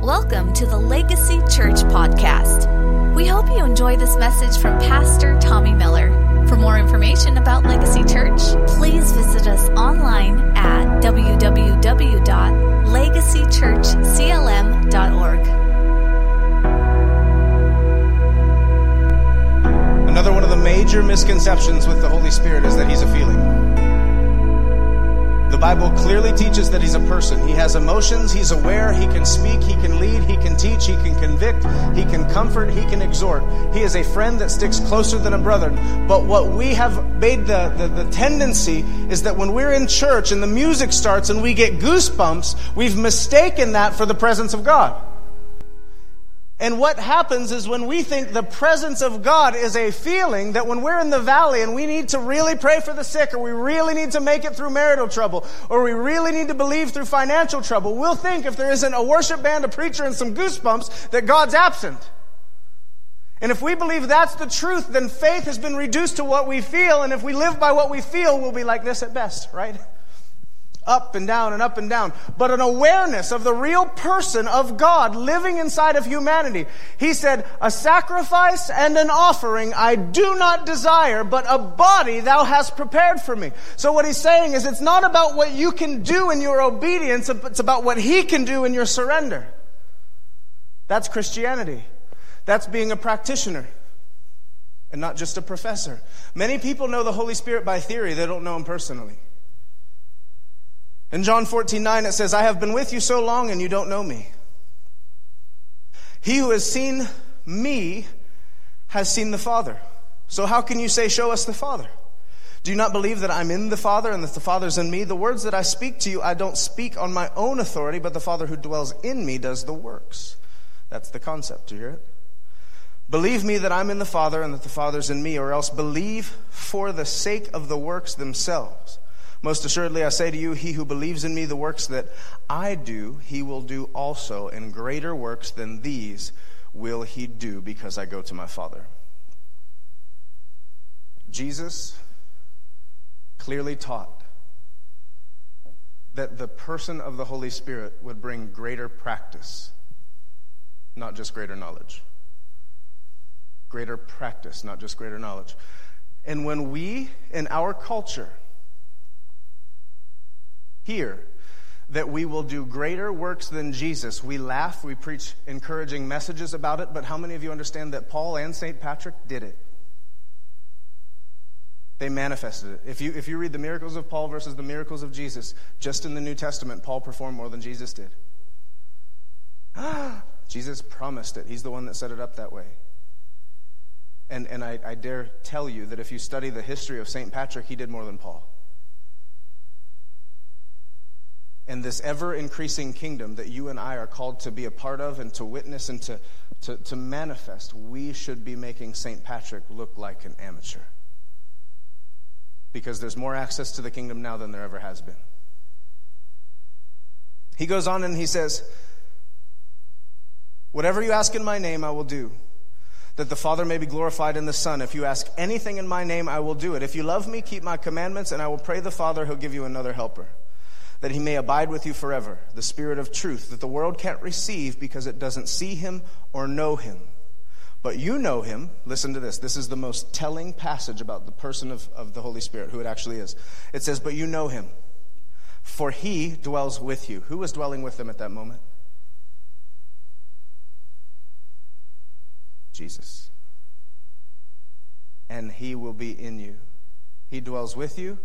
Welcome to the Legacy Church podcast. We hope you enjoy this message from Pastor Tommy Miller. For more information about Legacy Church, please visit us online at www.legacychurchclm.org. Another one of the major misconceptions with the Holy Spirit is that he's a feeling. Bible clearly teaches that he's a person. He has emotions, he's aware, he can speak, he can lead, he can teach, he can convict, he can comfort, he can exhort. He is a friend that sticks closer than a brother. But what we have made the, the, the tendency is that when we're in church and the music starts and we get goosebumps, we've mistaken that for the presence of God. And what happens is when we think the presence of God is a feeling that when we're in the valley and we need to really pray for the sick or we really need to make it through marital trouble or we really need to believe through financial trouble, we'll think if there isn't a worship band, a preacher, and some goosebumps that God's absent. And if we believe that's the truth, then faith has been reduced to what we feel. And if we live by what we feel, we'll be like this at best, right? up and down and up and down, but an awareness of the real person of God living inside of humanity. He said, A sacrifice and an offering I do not desire, but a body thou hast prepared for me. So what he's saying is it's not about what you can do in your obedience, it's about what he can do in your surrender. That's Christianity. That's being a practitioner and not just a professor. Many people know the Holy Spirit by theory, they don't know him personally. In John 14, 9, it says, I have been with you so long and you don't know me. He who has seen me has seen the Father. So how can you say, Show us the Father? Do you not believe that I'm in the Father and that the Father's in me? The words that I speak to you, I don't speak on my own authority, but the Father who dwells in me does the works. That's the concept. Do you hear it? Believe me that I'm in the Father and that the Father's in me, or else believe for the sake of the works themselves. Most assuredly, I say to you, he who believes in me, the works that I do, he will do also, and greater works than these will he do, because I go to my Father. Jesus clearly taught that the person of the Holy Spirit would bring greater practice, not just greater knowledge. Greater practice, not just greater knowledge. And when we, in our culture, here that we will do greater works than Jesus. We laugh, we preach encouraging messages about it, but how many of you understand that Paul and St. Patrick did it? They manifested it. If you, if you read the miracles of Paul versus the miracles of Jesus, just in the New Testament, Paul performed more than Jesus did. Jesus promised it. He's the one that set it up that way. And, and I, I dare tell you that if you study the history of St. Patrick, he did more than Paul and this ever increasing kingdom that you and I are called to be a part of and to witness and to, to, to manifest, we should be making St. Patrick look like an amateur. Because there's more access to the kingdom now than there ever has been. He goes on and he says, Whatever you ask in my name, I will do, that the Father may be glorified in the Son. If you ask anything in my name, I will do it. If you love me, keep my commandments, and I will pray the Father, he'll give you another helper that he may abide with you forever, the Spirit of truth, that the world can't receive because it doesn't see him or know him. But you know him. Listen to this. This is the most telling passage about the person of, of the Holy Spirit, who it actually is. It says, But you know him, for he dwells with you. Who was dwelling with them at that moment? Jesus. And he will be in you. He dwells with you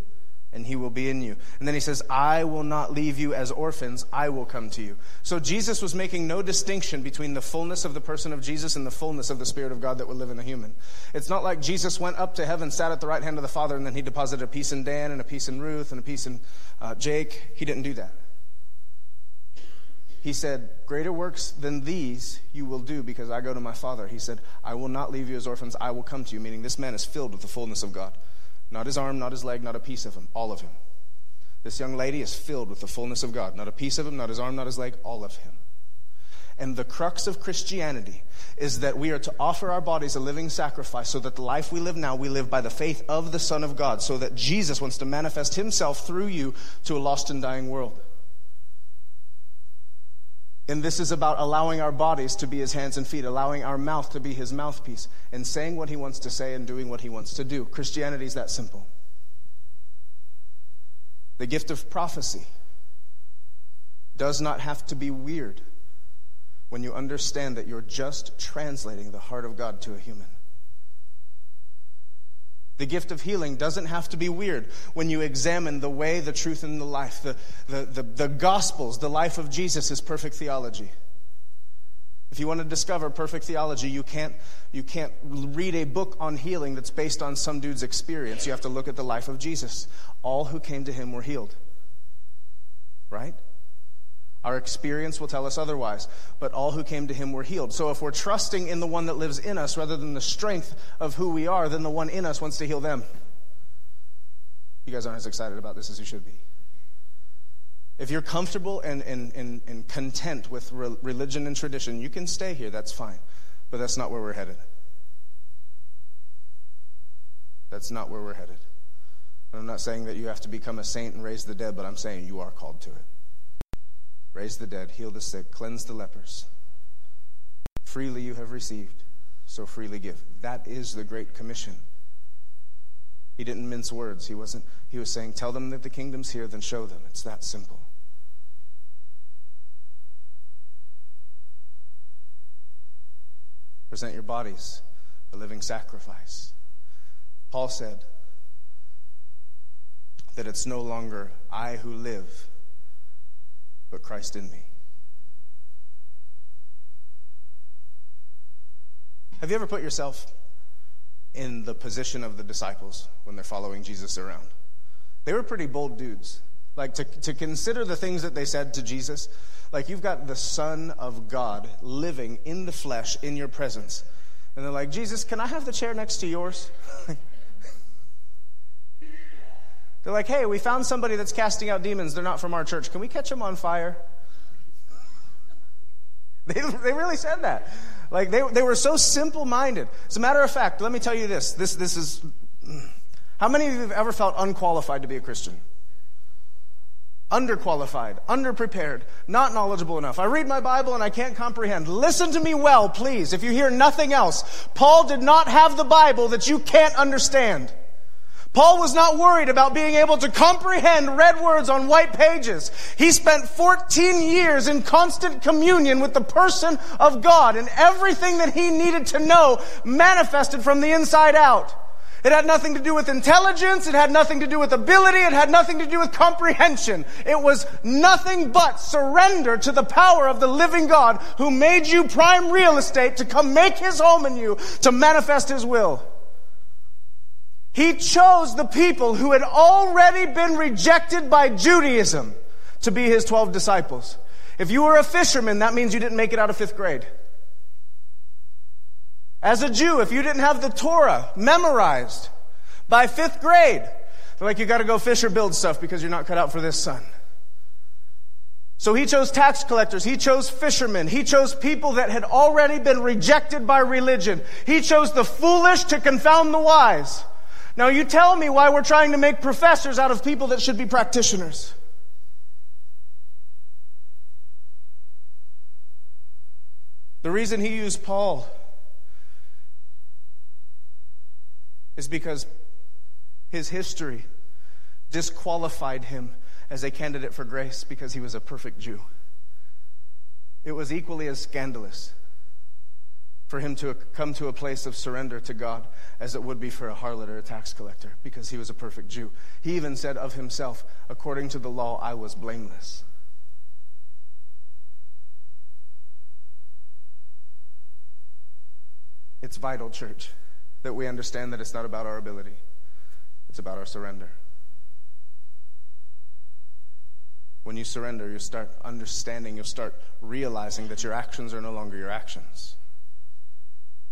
and he will be in you. And then he says, I will not leave you as orphans, I will come to you. So Jesus was making no distinction between the fullness of the person of Jesus and the fullness of the Spirit of God that would live in a human. It's not like Jesus went up to heaven, sat at the right hand of the Father, and then he deposited a piece in Dan and a piece in Ruth and a piece in uh, Jake. He didn't do that. He said, Greater works than these you will do because I go to my Father. He said, I will not leave you as orphans, I will come to you, meaning this man is filled with the fullness of God. Not his arm, not his leg, not a piece of him, all of him. This young lady is filled with the fullness of God. Not a piece of him, not his arm, not his leg, all of him. And the crux of Christianity is that we are to offer our bodies a living sacrifice so that the life we live now, we live by the faith of the Son of God, so that Jesus wants to manifest himself through you to a lost and dying world. And this is about allowing our bodies to be his hands and feet, allowing our mouth to be his mouthpiece, and saying what he wants to say and doing what he wants to do. Christianity is that simple. The gift of prophecy does not have to be weird when you understand that you're just translating the heart of God to a human. The gift of healing doesn't have to be weird when you examine the way, the truth, and the life. The, the, the, the, Gospels, the life of Jesus, is perfect theology. If you want to discover perfect theology, you can't, you can't read a book on healing that's based on some dude's experience. You have to look at the life of Jesus. All who came to him were healed. Right? Our experience will tell us otherwise, but all who came to him were healed. So if we're trusting in the one that lives in us rather than the strength of who we are, then the one in us wants to heal them. You guys aren't as excited about this as you should be. If you're comfortable and, and, and, and content with re- religion and tradition, you can stay here, that's fine. But that's not where we're headed. That's not where we're headed. And I'm not saying that you have to become a saint and raise the dead, but I'm saying you are called to it raise the dead, heal the sick, cleanse the lepers. Freely you have received, so freely give. That is the Great Commission. He didn't mince words. He wasn't he was saying, Tell them that the kingdom's here, then show them. It's that simple. Present your bodies a living sacrifice. Paul said that it's no longer I who live but Christ in me. Have you ever put yourself in the position of the disciples when they're following Jesus around? They were pretty bold dudes. Like to, to consider the things that they said to Jesus, like you've got the Son of God living in the flesh in your presence. And they're like, Jesus, can I have the chair next to yours? They're like, hey, we found somebody that's casting out demons. They're not from our church. Can we catch them on fire? They, they really said that. Like, they, they were so simple minded. As a matter of fact, let me tell you this. This, this is. Mm, how many of you have ever felt unqualified to be a Christian? Underqualified, underprepared, not knowledgeable enough. I read my Bible and I can't comprehend. Listen to me well, please, if you hear nothing else. Paul did not have the Bible that you can't understand. Paul was not worried about being able to comprehend red words on white pages. He spent 14 years in constant communion with the person of God, and everything that he needed to know manifested from the inside out. It had nothing to do with intelligence. It had nothing to do with ability. It had nothing to do with comprehension. It was nothing but surrender to the power of the living God who made you prime real estate to come make his home in you to manifest his will. He chose the people who had already been rejected by Judaism to be his 12 disciples. If you were a fisherman, that means you didn't make it out of fifth grade. As a Jew, if you didn't have the Torah memorized by fifth grade, they're like, you got to go fish or build stuff because you're not cut out for this, son. So he chose tax collectors. He chose fishermen. He chose people that had already been rejected by religion. He chose the foolish to confound the wise. Now, you tell me why we're trying to make professors out of people that should be practitioners. The reason he used Paul is because his history disqualified him as a candidate for grace because he was a perfect Jew. It was equally as scandalous for him to come to a place of surrender to God as it would be for a harlot or a tax collector because he was a perfect Jew. He even said of himself, according to the law, I was blameless. It's vital, church, that we understand that it's not about our ability, it's about our surrender. When you surrender, you start understanding, you'll start realizing that your actions are no longer your actions.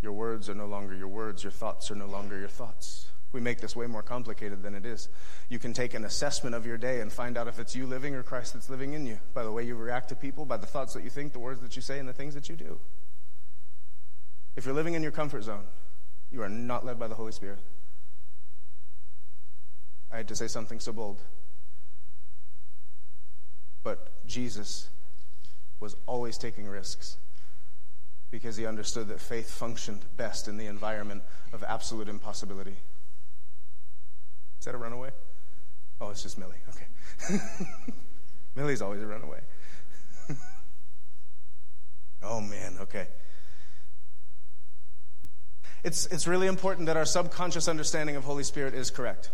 Your words are no longer your words. Your thoughts are no longer your thoughts. We make this way more complicated than it is. You can take an assessment of your day and find out if it's you living or Christ that's living in you by the way you react to people, by the thoughts that you think, the words that you say, and the things that you do. If you're living in your comfort zone, you are not led by the Holy Spirit. I had to say something so bold. But Jesus was always taking risks because he understood that faith functioned best in the environment of absolute impossibility. Is that a runaway? Oh, it's just Millie. Okay. Millie's always a runaway. oh, man. Okay. It's, it's really important that our subconscious understanding of Holy Spirit is correct.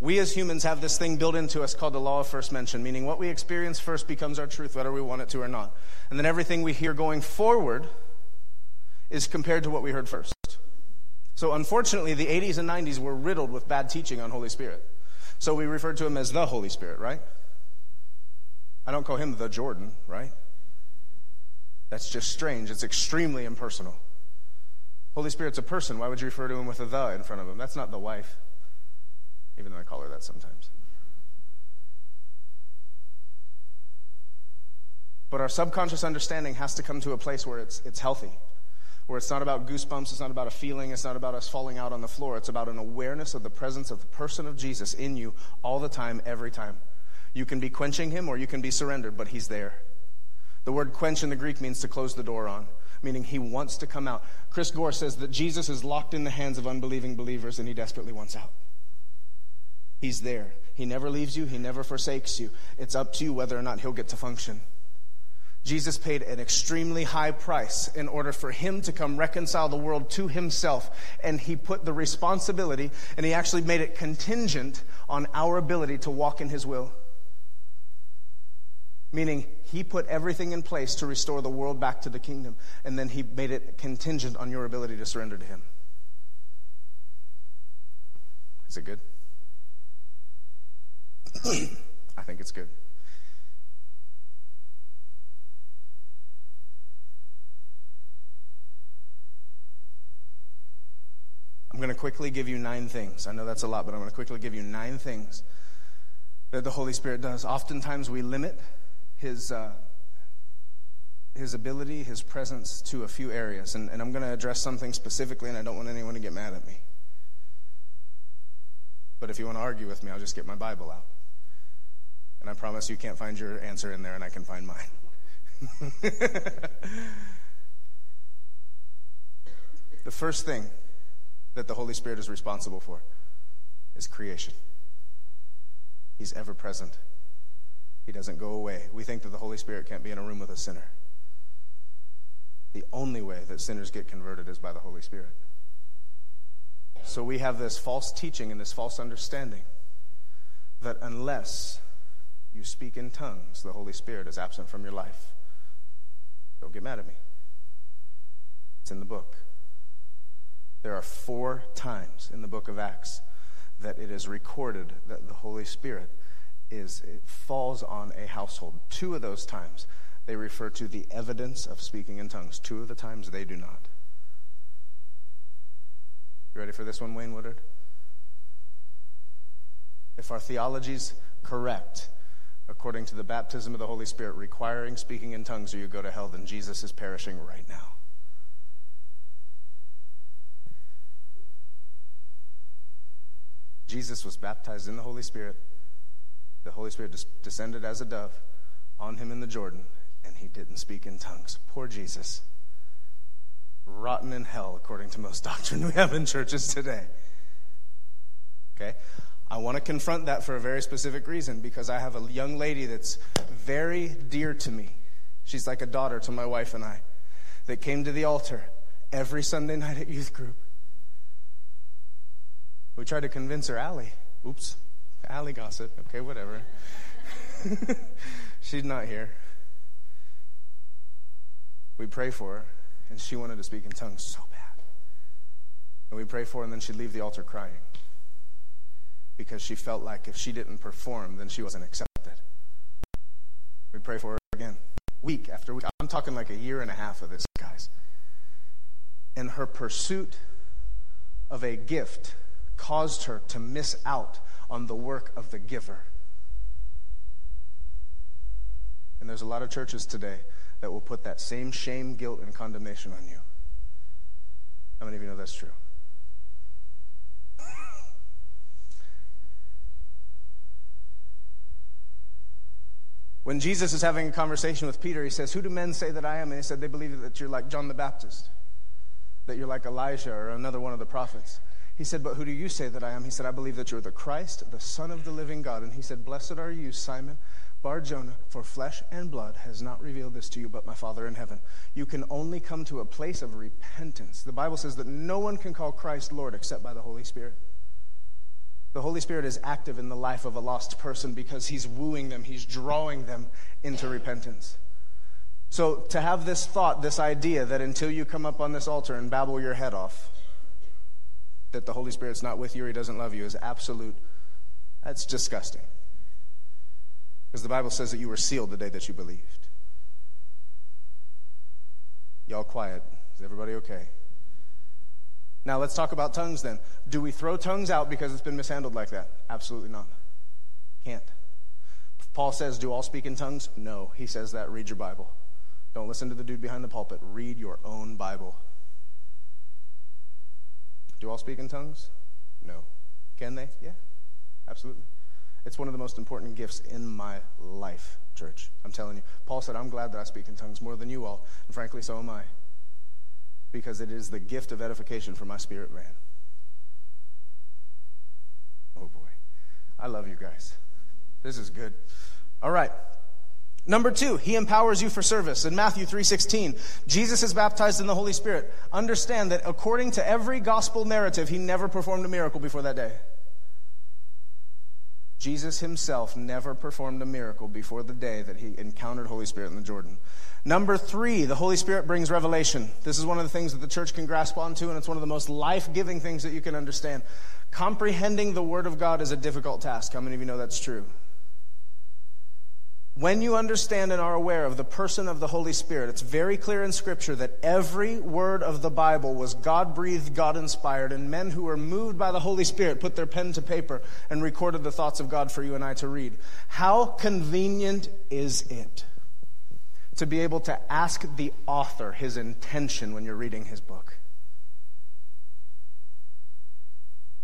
We as humans have this thing built into us called the law of first mention, meaning what we experience first becomes our truth, whether we want it to or not. And then everything we hear going forward is compared to what we heard first. So unfortunately, the 80s and 90s were riddled with bad teaching on Holy Spirit. So we refer to him as the Holy Spirit, right? I don't call him the Jordan, right? That's just strange. It's extremely impersonal. Holy Spirit's a person. Why would you refer to him with a the in front of him? That's not the wife even though I call her that sometimes. But our subconscious understanding has to come to a place where it's, it's healthy, where it's not about goosebumps, it's not about a feeling, it's not about us falling out on the floor. It's about an awareness of the presence of the person of Jesus in you all the time, every time. You can be quenching him or you can be surrendered, but he's there. The word quench in the Greek means to close the door on, meaning he wants to come out. Chris Gore says that Jesus is locked in the hands of unbelieving believers and he desperately wants out. He's there. He never leaves you, He never forsakes you. It's up to you whether or not He'll get to function. Jesus paid an extremely high price in order for him to come reconcile the world to himself. And he put the responsibility, and he actually made it contingent on our ability to walk in his will. Meaning, he put everything in place to restore the world back to the kingdom, and then he made it contingent on your ability to surrender to him. Is it good? I think it's good. I'm going to quickly give you nine things. I know that's a lot, but I'm going to quickly give you nine things that the Holy Spirit does. Oftentimes we limit his, uh, his ability, his presence to a few areas. And, and I'm going to address something specifically, and I don't want anyone to get mad at me. But if you want to argue with me, I'll just get my Bible out. And I promise you can't find your answer in there, and I can find mine. the first thing that the Holy Spirit is responsible for is creation. He's ever present. He doesn't go away. We think that the Holy Spirit can't be in a room with a sinner. The only way that sinners get converted is by the Holy Spirit. So we have this false teaching and this false understanding that unless you speak in tongues, the Holy Spirit is absent from your life. Don't get mad at me. It's in the book. There are four times in the book of Acts that it is recorded that the Holy Spirit is it falls on a household. Two of those times they refer to the evidence of speaking in tongues. Two of the times they do not. You ready for this one, Wayne Woodard? If our theology's correct, according to the baptism of the Holy Spirit, requiring speaking in tongues or you go to hell, then Jesus is perishing right now. Jesus was baptized in the Holy Spirit. The Holy Spirit descended as a dove on him in the Jordan, and he didn't speak in tongues. Poor Jesus. Rotten in hell, according to most doctrine we have in churches today. Okay? I want to confront that for a very specific reason because I have a young lady that's very dear to me. She's like a daughter to my wife and I that came to the altar every Sunday night at youth group. We tried to convince her, Allie. Oops, Allie gossip. Okay, whatever. She's not here. We pray for her, and she wanted to speak in tongues so bad. And we pray for her, and then she'd leave the altar crying because she felt like if she didn't perform, then she wasn't accepted. We pray for her again, week after week. I'm talking like a year and a half of this, guys. And her pursuit of a gift caused her to miss out on the work of the giver. And there's a lot of churches today that will put that same shame, guilt, and condemnation on you. How many of you know that's true? When Jesus is having a conversation with Peter, he says, Who do men say that I am? And he said, They believe that you're like John the Baptist, that you're like Elijah or another one of the prophets. He said, But who do you say that I am? He said, I believe that you're the Christ, the Son of the living God. And he said, Blessed are you, Simon Bar Jonah, for flesh and blood has not revealed this to you, but my Father in heaven. You can only come to a place of repentance. The Bible says that no one can call Christ Lord except by the Holy Spirit. The Holy Spirit is active in the life of a lost person because He's wooing them, He's drawing them into repentance. So, to have this thought, this idea that until you come up on this altar and babble your head off, that the Holy Spirit's not with you or He doesn't love you is absolute, that's disgusting. Because the Bible says that you were sealed the day that you believed. Y'all quiet. Is everybody okay? Now let's talk about tongues then. Do we throw tongues out because it's been mishandled like that? Absolutely not. Can't. Paul says, Do all speak in tongues? No. He says that. Read your Bible. Don't listen to the dude behind the pulpit. Read your own Bible. Do all speak in tongues? No. Can they? Yeah, absolutely. It's one of the most important gifts in my life, church. I'm telling you. Paul said, I'm glad that I speak in tongues more than you all. And frankly, so am I because it is the gift of edification for my spirit man. Oh boy. I love you guys. This is good. All right. Number 2, he empowers you for service. In Matthew 3:16, Jesus is baptized in the Holy Spirit. Understand that according to every gospel narrative, he never performed a miracle before that day. Jesus himself never performed a miracle before the day that he encountered Holy Spirit in the Jordan. Number three, the Holy Spirit brings revelation. This is one of the things that the church can grasp onto, and it's one of the most life giving things that you can understand. Comprehending the Word of God is a difficult task. How many of you know that's true? When you understand and are aware of the person of the Holy Spirit, it's very clear in Scripture that every word of the Bible was God breathed, God inspired, and men who were moved by the Holy Spirit put their pen to paper and recorded the thoughts of God for you and I to read. How convenient is it to be able to ask the author his intention when you're reading his book?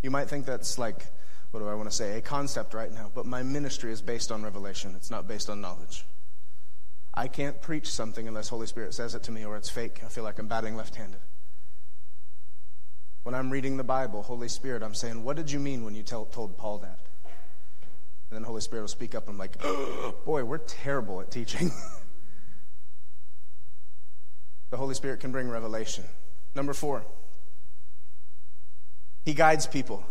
You might think that's like what do I want to say, a concept right now, but my ministry is based on revelation. It's not based on knowledge. I can't preach something unless Holy Spirit says it to me or it's fake. I feel like I'm batting left handed. When I'm reading the Bible, Holy Spirit, I'm saying, What did you mean when you tell, told Paul that? And then Holy Spirit will speak up and I'm like, Boy, we're terrible at teaching. the Holy Spirit can bring revelation. Number four, He guides people.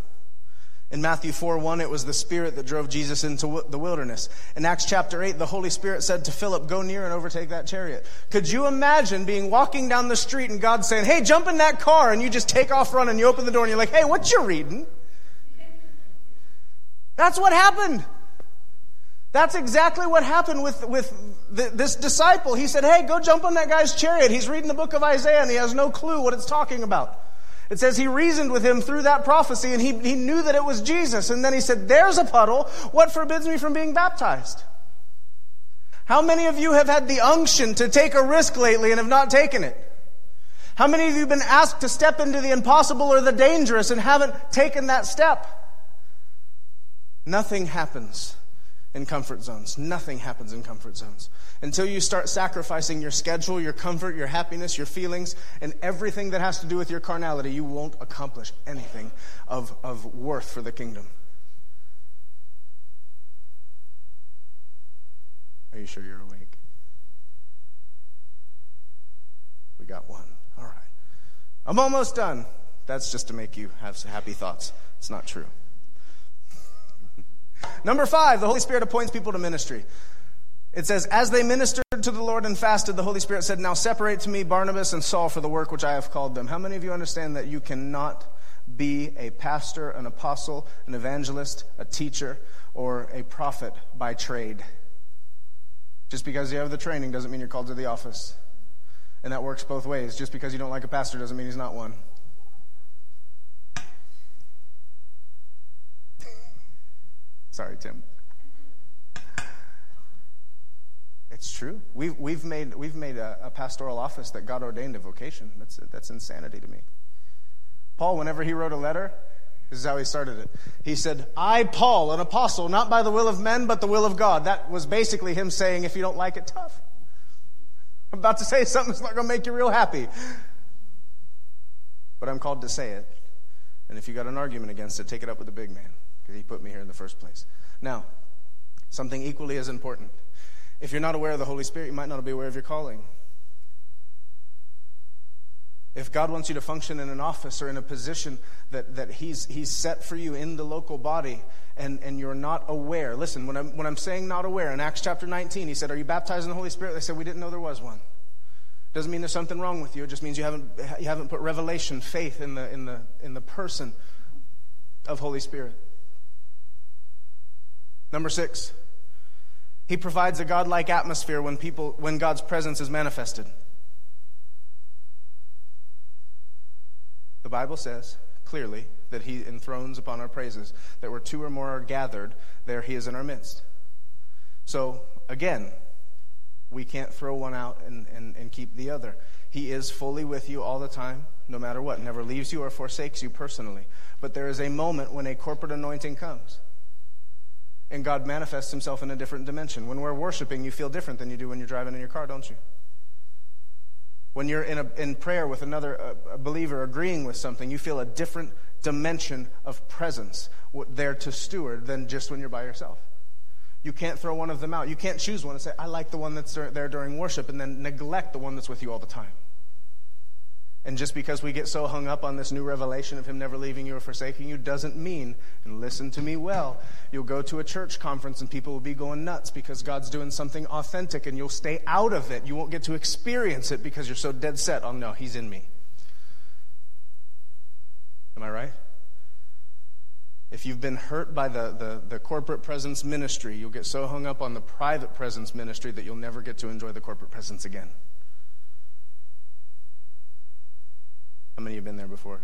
In Matthew 4 1, it was the Spirit that drove Jesus into the wilderness. In Acts chapter 8, the Holy Spirit said to Philip, Go near and overtake that chariot. Could you imagine being walking down the street and God saying, Hey, jump in that car, and you just take off running, you open the door, and you're like, Hey, what you reading? That's what happened. That's exactly what happened with, with the, this disciple. He said, Hey, go jump on that guy's chariot. He's reading the book of Isaiah and he has no clue what it's talking about. It says he reasoned with him through that prophecy and he, he knew that it was Jesus. And then he said, There's a puddle. What forbids me from being baptized? How many of you have had the unction to take a risk lately and have not taken it? How many of you have been asked to step into the impossible or the dangerous and haven't taken that step? Nothing happens in comfort zones. Nothing happens in comfort zones until you start sacrificing your schedule, your comfort, your happiness, your feelings, and everything that has to do with your carnality, you won't accomplish anything of, of worth for the kingdom. Are you sure you're awake? We got one. All right. I'm almost done. That's just to make you have happy thoughts. It's not true. Number five, the Holy Spirit appoints people to ministry. It says, As they ministered to the Lord and fasted, the Holy Spirit said, Now separate to me Barnabas and Saul for the work which I have called them. How many of you understand that you cannot be a pastor, an apostle, an evangelist, a teacher, or a prophet by trade? Just because you have the training doesn't mean you're called to the office. And that works both ways. Just because you don't like a pastor doesn't mean he's not one. Sorry, Tim. It's true. We've, we've made, we've made a, a pastoral office that God ordained a vocation. That's, that's insanity to me. Paul, whenever he wrote a letter, This is how he started it. He said, I, Paul, an apostle, not by the will of men, but the will of God. That was basically him saying, if you don't like it, tough. I'm about to say something that's not going to make you real happy. But I'm called to say it. And if you got an argument against it, take it up with the big man, because he put me here in the first place. Now, something equally as important. If you're not aware of the Holy Spirit, you might not be aware of your calling. If God wants you to function in an office or in a position that, that he's, he's set for you in the local body and, and you're not aware, listen, when I'm, when I'm saying not aware, in Acts chapter 19, he said, Are you baptized in the Holy Spirit? They said, We didn't know there was one. Doesn't mean there's something wrong with you. It just means you haven't, you haven't put revelation, faith in the, in, the, in the person of Holy Spirit. Number six, he provides a godlike atmosphere when, people, when God's presence is manifested. The Bible says clearly that he enthrones upon our praises, that where two or more are gathered, there he is in our midst. So, again, we can't throw one out and, and, and keep the other. He is fully with you all the time, no matter what, never leaves you or forsakes you personally. But there is a moment when a corporate anointing comes. And God manifests himself in a different dimension. When we're worshiping, you feel different than you do when you're driving in your car, don't you? When you're in, a, in prayer with another a believer agreeing with something, you feel a different dimension of presence there to steward than just when you're by yourself. You can't throw one of them out. You can't choose one and say, I like the one that's there during worship, and then neglect the one that's with you all the time. And just because we get so hung up on this new revelation of Him never leaving you or forsaking you doesn't mean, and listen to me well, you'll go to a church conference and people will be going nuts because God's doing something authentic and you'll stay out of it. You won't get to experience it because you're so dead set on, no, He's in me. Am I right? If you've been hurt by the, the, the, corporate presence ministry, you'll get so hung up on the private presence ministry that you'll never get to enjoy the corporate presence again. How many have been there before?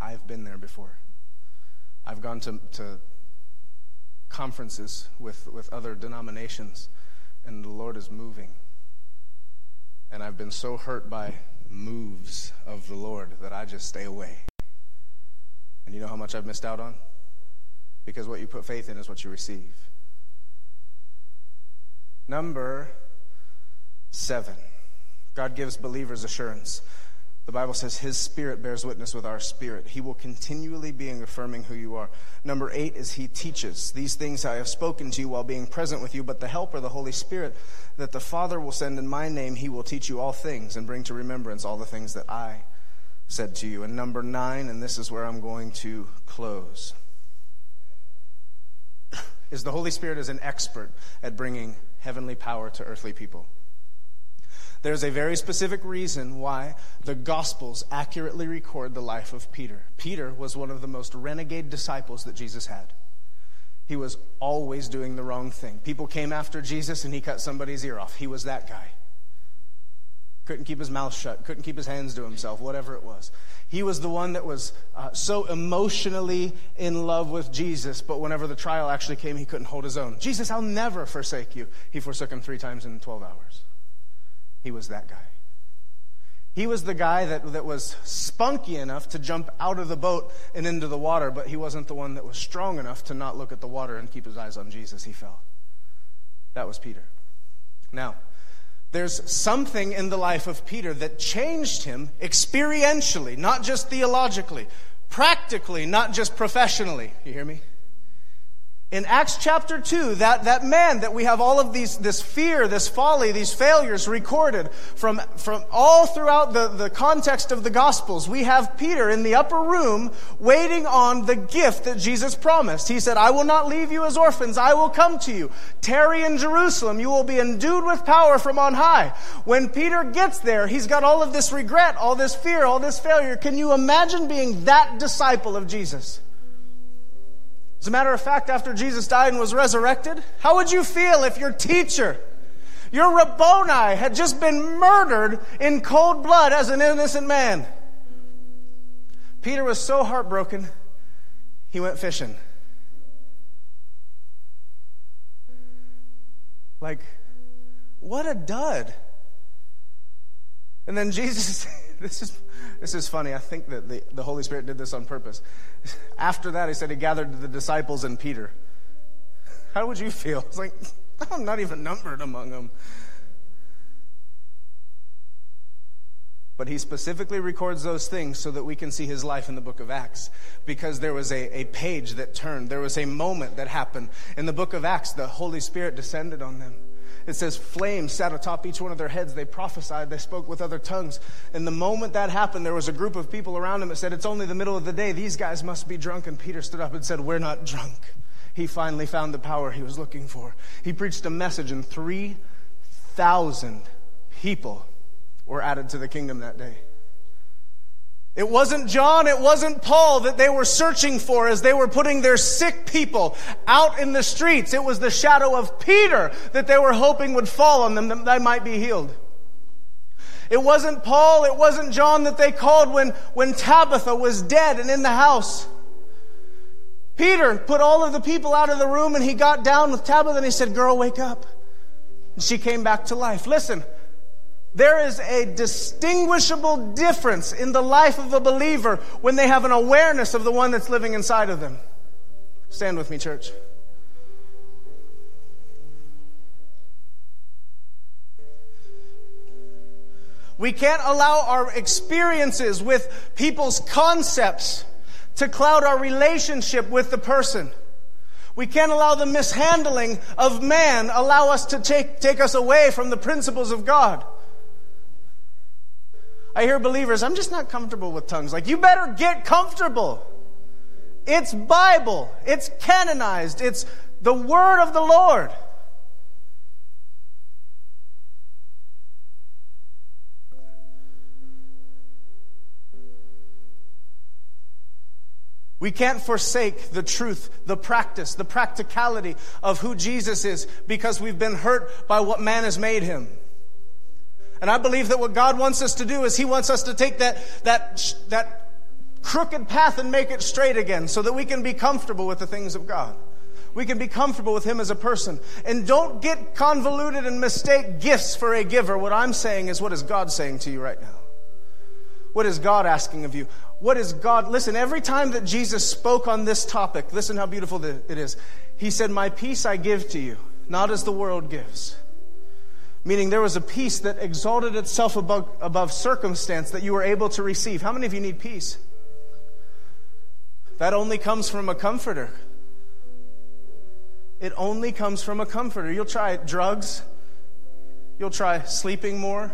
I've been there before. I've gone to, to conferences with, with other denominations, and the Lord is moving. And I've been so hurt by moves of the Lord that I just stay away. And you know how much I've missed out on? Because what you put faith in is what you receive. Number seven God gives believers assurance. The Bible says his spirit bears witness with our spirit. He will continually be affirming who you are. Number eight is he teaches. These things I have spoken to you while being present with you, but the helper, the Holy Spirit, that the Father will send in my name, he will teach you all things and bring to remembrance all the things that I said to you. And number nine, and this is where I'm going to close, is the Holy Spirit is an expert at bringing heavenly power to earthly people. There's a very specific reason why the Gospels accurately record the life of Peter. Peter was one of the most renegade disciples that Jesus had. He was always doing the wrong thing. People came after Jesus and he cut somebody's ear off. He was that guy. Couldn't keep his mouth shut, couldn't keep his hands to himself, whatever it was. He was the one that was uh, so emotionally in love with Jesus, but whenever the trial actually came, he couldn't hold his own. Jesus, I'll never forsake you. He forsook him three times in 12 hours. He was that guy. He was the guy that, that was spunky enough to jump out of the boat and into the water, but he wasn't the one that was strong enough to not look at the water and keep his eyes on Jesus. He fell. That was Peter. Now, there's something in the life of Peter that changed him experientially, not just theologically, practically, not just professionally. You hear me? In Acts chapter 2, that, that man that we have all of these, this fear, this folly, these failures recorded from, from all throughout the, the context of the Gospels, we have Peter in the upper room waiting on the gift that Jesus promised. He said, I will not leave you as orphans. I will come to you. Tarry in Jerusalem. You will be endued with power from on high. When Peter gets there, he's got all of this regret, all this fear, all this failure. Can you imagine being that disciple of Jesus? As a matter of fact, after Jesus died and was resurrected, how would you feel if your teacher, your Rabboni, had just been murdered in cold blood as an innocent man? Peter was so heartbroken, he went fishing. Like, what a dud. And then Jesus, this is, this is funny. I think that the, the Holy Spirit did this on purpose. After that, he said he gathered the disciples and Peter. How would you feel? It's like, I'm not even numbered among them. But he specifically records those things so that we can see his life in the book of Acts. Because there was a, a page that turned, there was a moment that happened. In the book of Acts, the Holy Spirit descended on them. It says flames sat atop each one of their heads. They prophesied, they spoke with other tongues. And the moment that happened, there was a group of people around him that said, It's only the middle of the day. These guys must be drunk. And Peter stood up and said, We're not drunk. He finally found the power he was looking for. He preached a message, and 3,000 people were added to the kingdom that day. It wasn't John, it wasn't Paul that they were searching for as they were putting their sick people out in the streets. It was the shadow of Peter that they were hoping would fall on them that they might be healed. It wasn't Paul, it wasn't John that they called when, when Tabitha was dead and in the house. Peter put all of the people out of the room and he got down with Tabitha and he said, Girl, wake up. And she came back to life. Listen, there is a distinguishable difference in the life of a believer when they have an awareness of the one that's living inside of them. Stand with me, church. We can't allow our experiences with people's concepts to cloud our relationship with the person. We can't allow the mishandling of man allow us to take, take us away from the principles of God. I hear believers, I'm just not comfortable with tongues. Like, you better get comfortable. It's Bible. It's canonized. It's the word of the Lord. We can't forsake the truth, the practice, the practicality of who Jesus is because we've been hurt by what man has made him. And I believe that what God wants us to do is He wants us to take that, that, that crooked path and make it straight again so that we can be comfortable with the things of God. We can be comfortable with Him as a person. And don't get convoluted and mistake gifts for a giver. What I'm saying is, what is God saying to you right now? What is God asking of you? What is God? Listen, every time that Jesus spoke on this topic, listen how beautiful it is. He said, My peace I give to you, not as the world gives meaning there was a peace that exalted itself above, above circumstance that you were able to receive. How many of you need peace? That only comes from a comforter. It only comes from a comforter. You'll try drugs, you'll try sleeping more,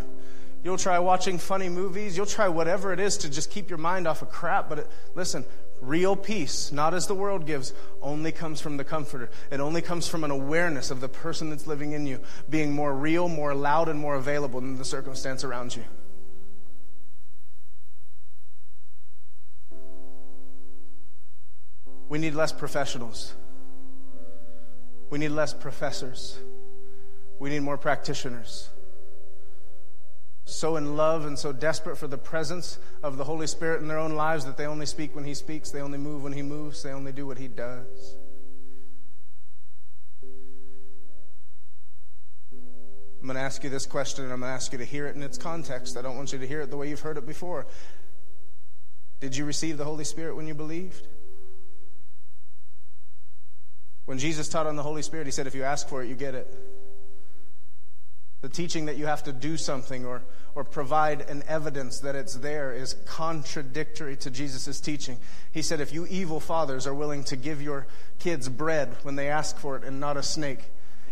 you'll try watching funny movies, you'll try whatever it is to just keep your mind off of crap. But it, listen, Real peace, not as the world gives, only comes from the Comforter. It only comes from an awareness of the person that's living in you being more real, more loud, and more available than the circumstance around you. We need less professionals. We need less professors. We need more practitioners so in love and so desperate for the presence of the Holy Spirit in their own lives that they only speak when He speaks, they only move when He moves, they only do what He does. I'm going to ask you this question, and I'm going to ask you to hear it in its context. I don't want you to hear it the way you've heard it before. Did you receive the Holy Spirit when you believed? When Jesus taught on the Holy Spirit, He said, if you ask for it, you get it. The teaching that you have to do something or, or provide an evidence that it's there is contradictory to Jesus' teaching. He said, if you evil fathers are willing to give your kids bread when they ask for it and not a snake,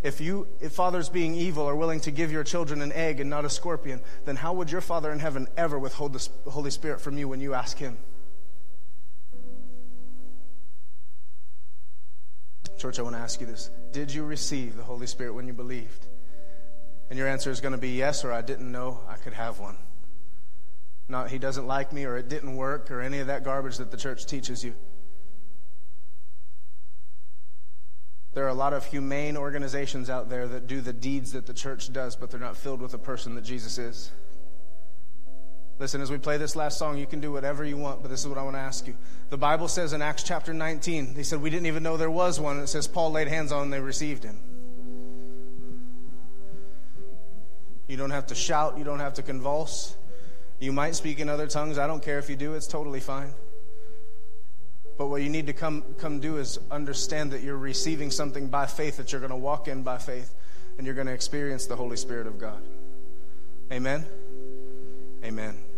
if you, if fathers being evil are willing to give your children an egg and not a scorpion, then how would your Father in heaven ever withhold the Holy Spirit from you when you ask Him? Church, I want to ask you this. Did you receive the Holy Spirit when you believed? And your answer is going to be yes, or I didn't know I could have one. Not he doesn't like me, or it didn't work, or any of that garbage that the church teaches you. There are a lot of humane organizations out there that do the deeds that the church does, but they're not filled with the person that Jesus is. Listen, as we play this last song, you can do whatever you want, but this is what I want to ask you. The Bible says in Acts chapter 19, they said, We didn't even know there was one. It says, Paul laid hands on and they received him. You don't have to shout. You don't have to convulse. You might speak in other tongues. I don't care if you do, it's totally fine. But what you need to come, come do is understand that you're receiving something by faith that you're going to walk in by faith and you're going to experience the Holy Spirit of God. Amen. Amen.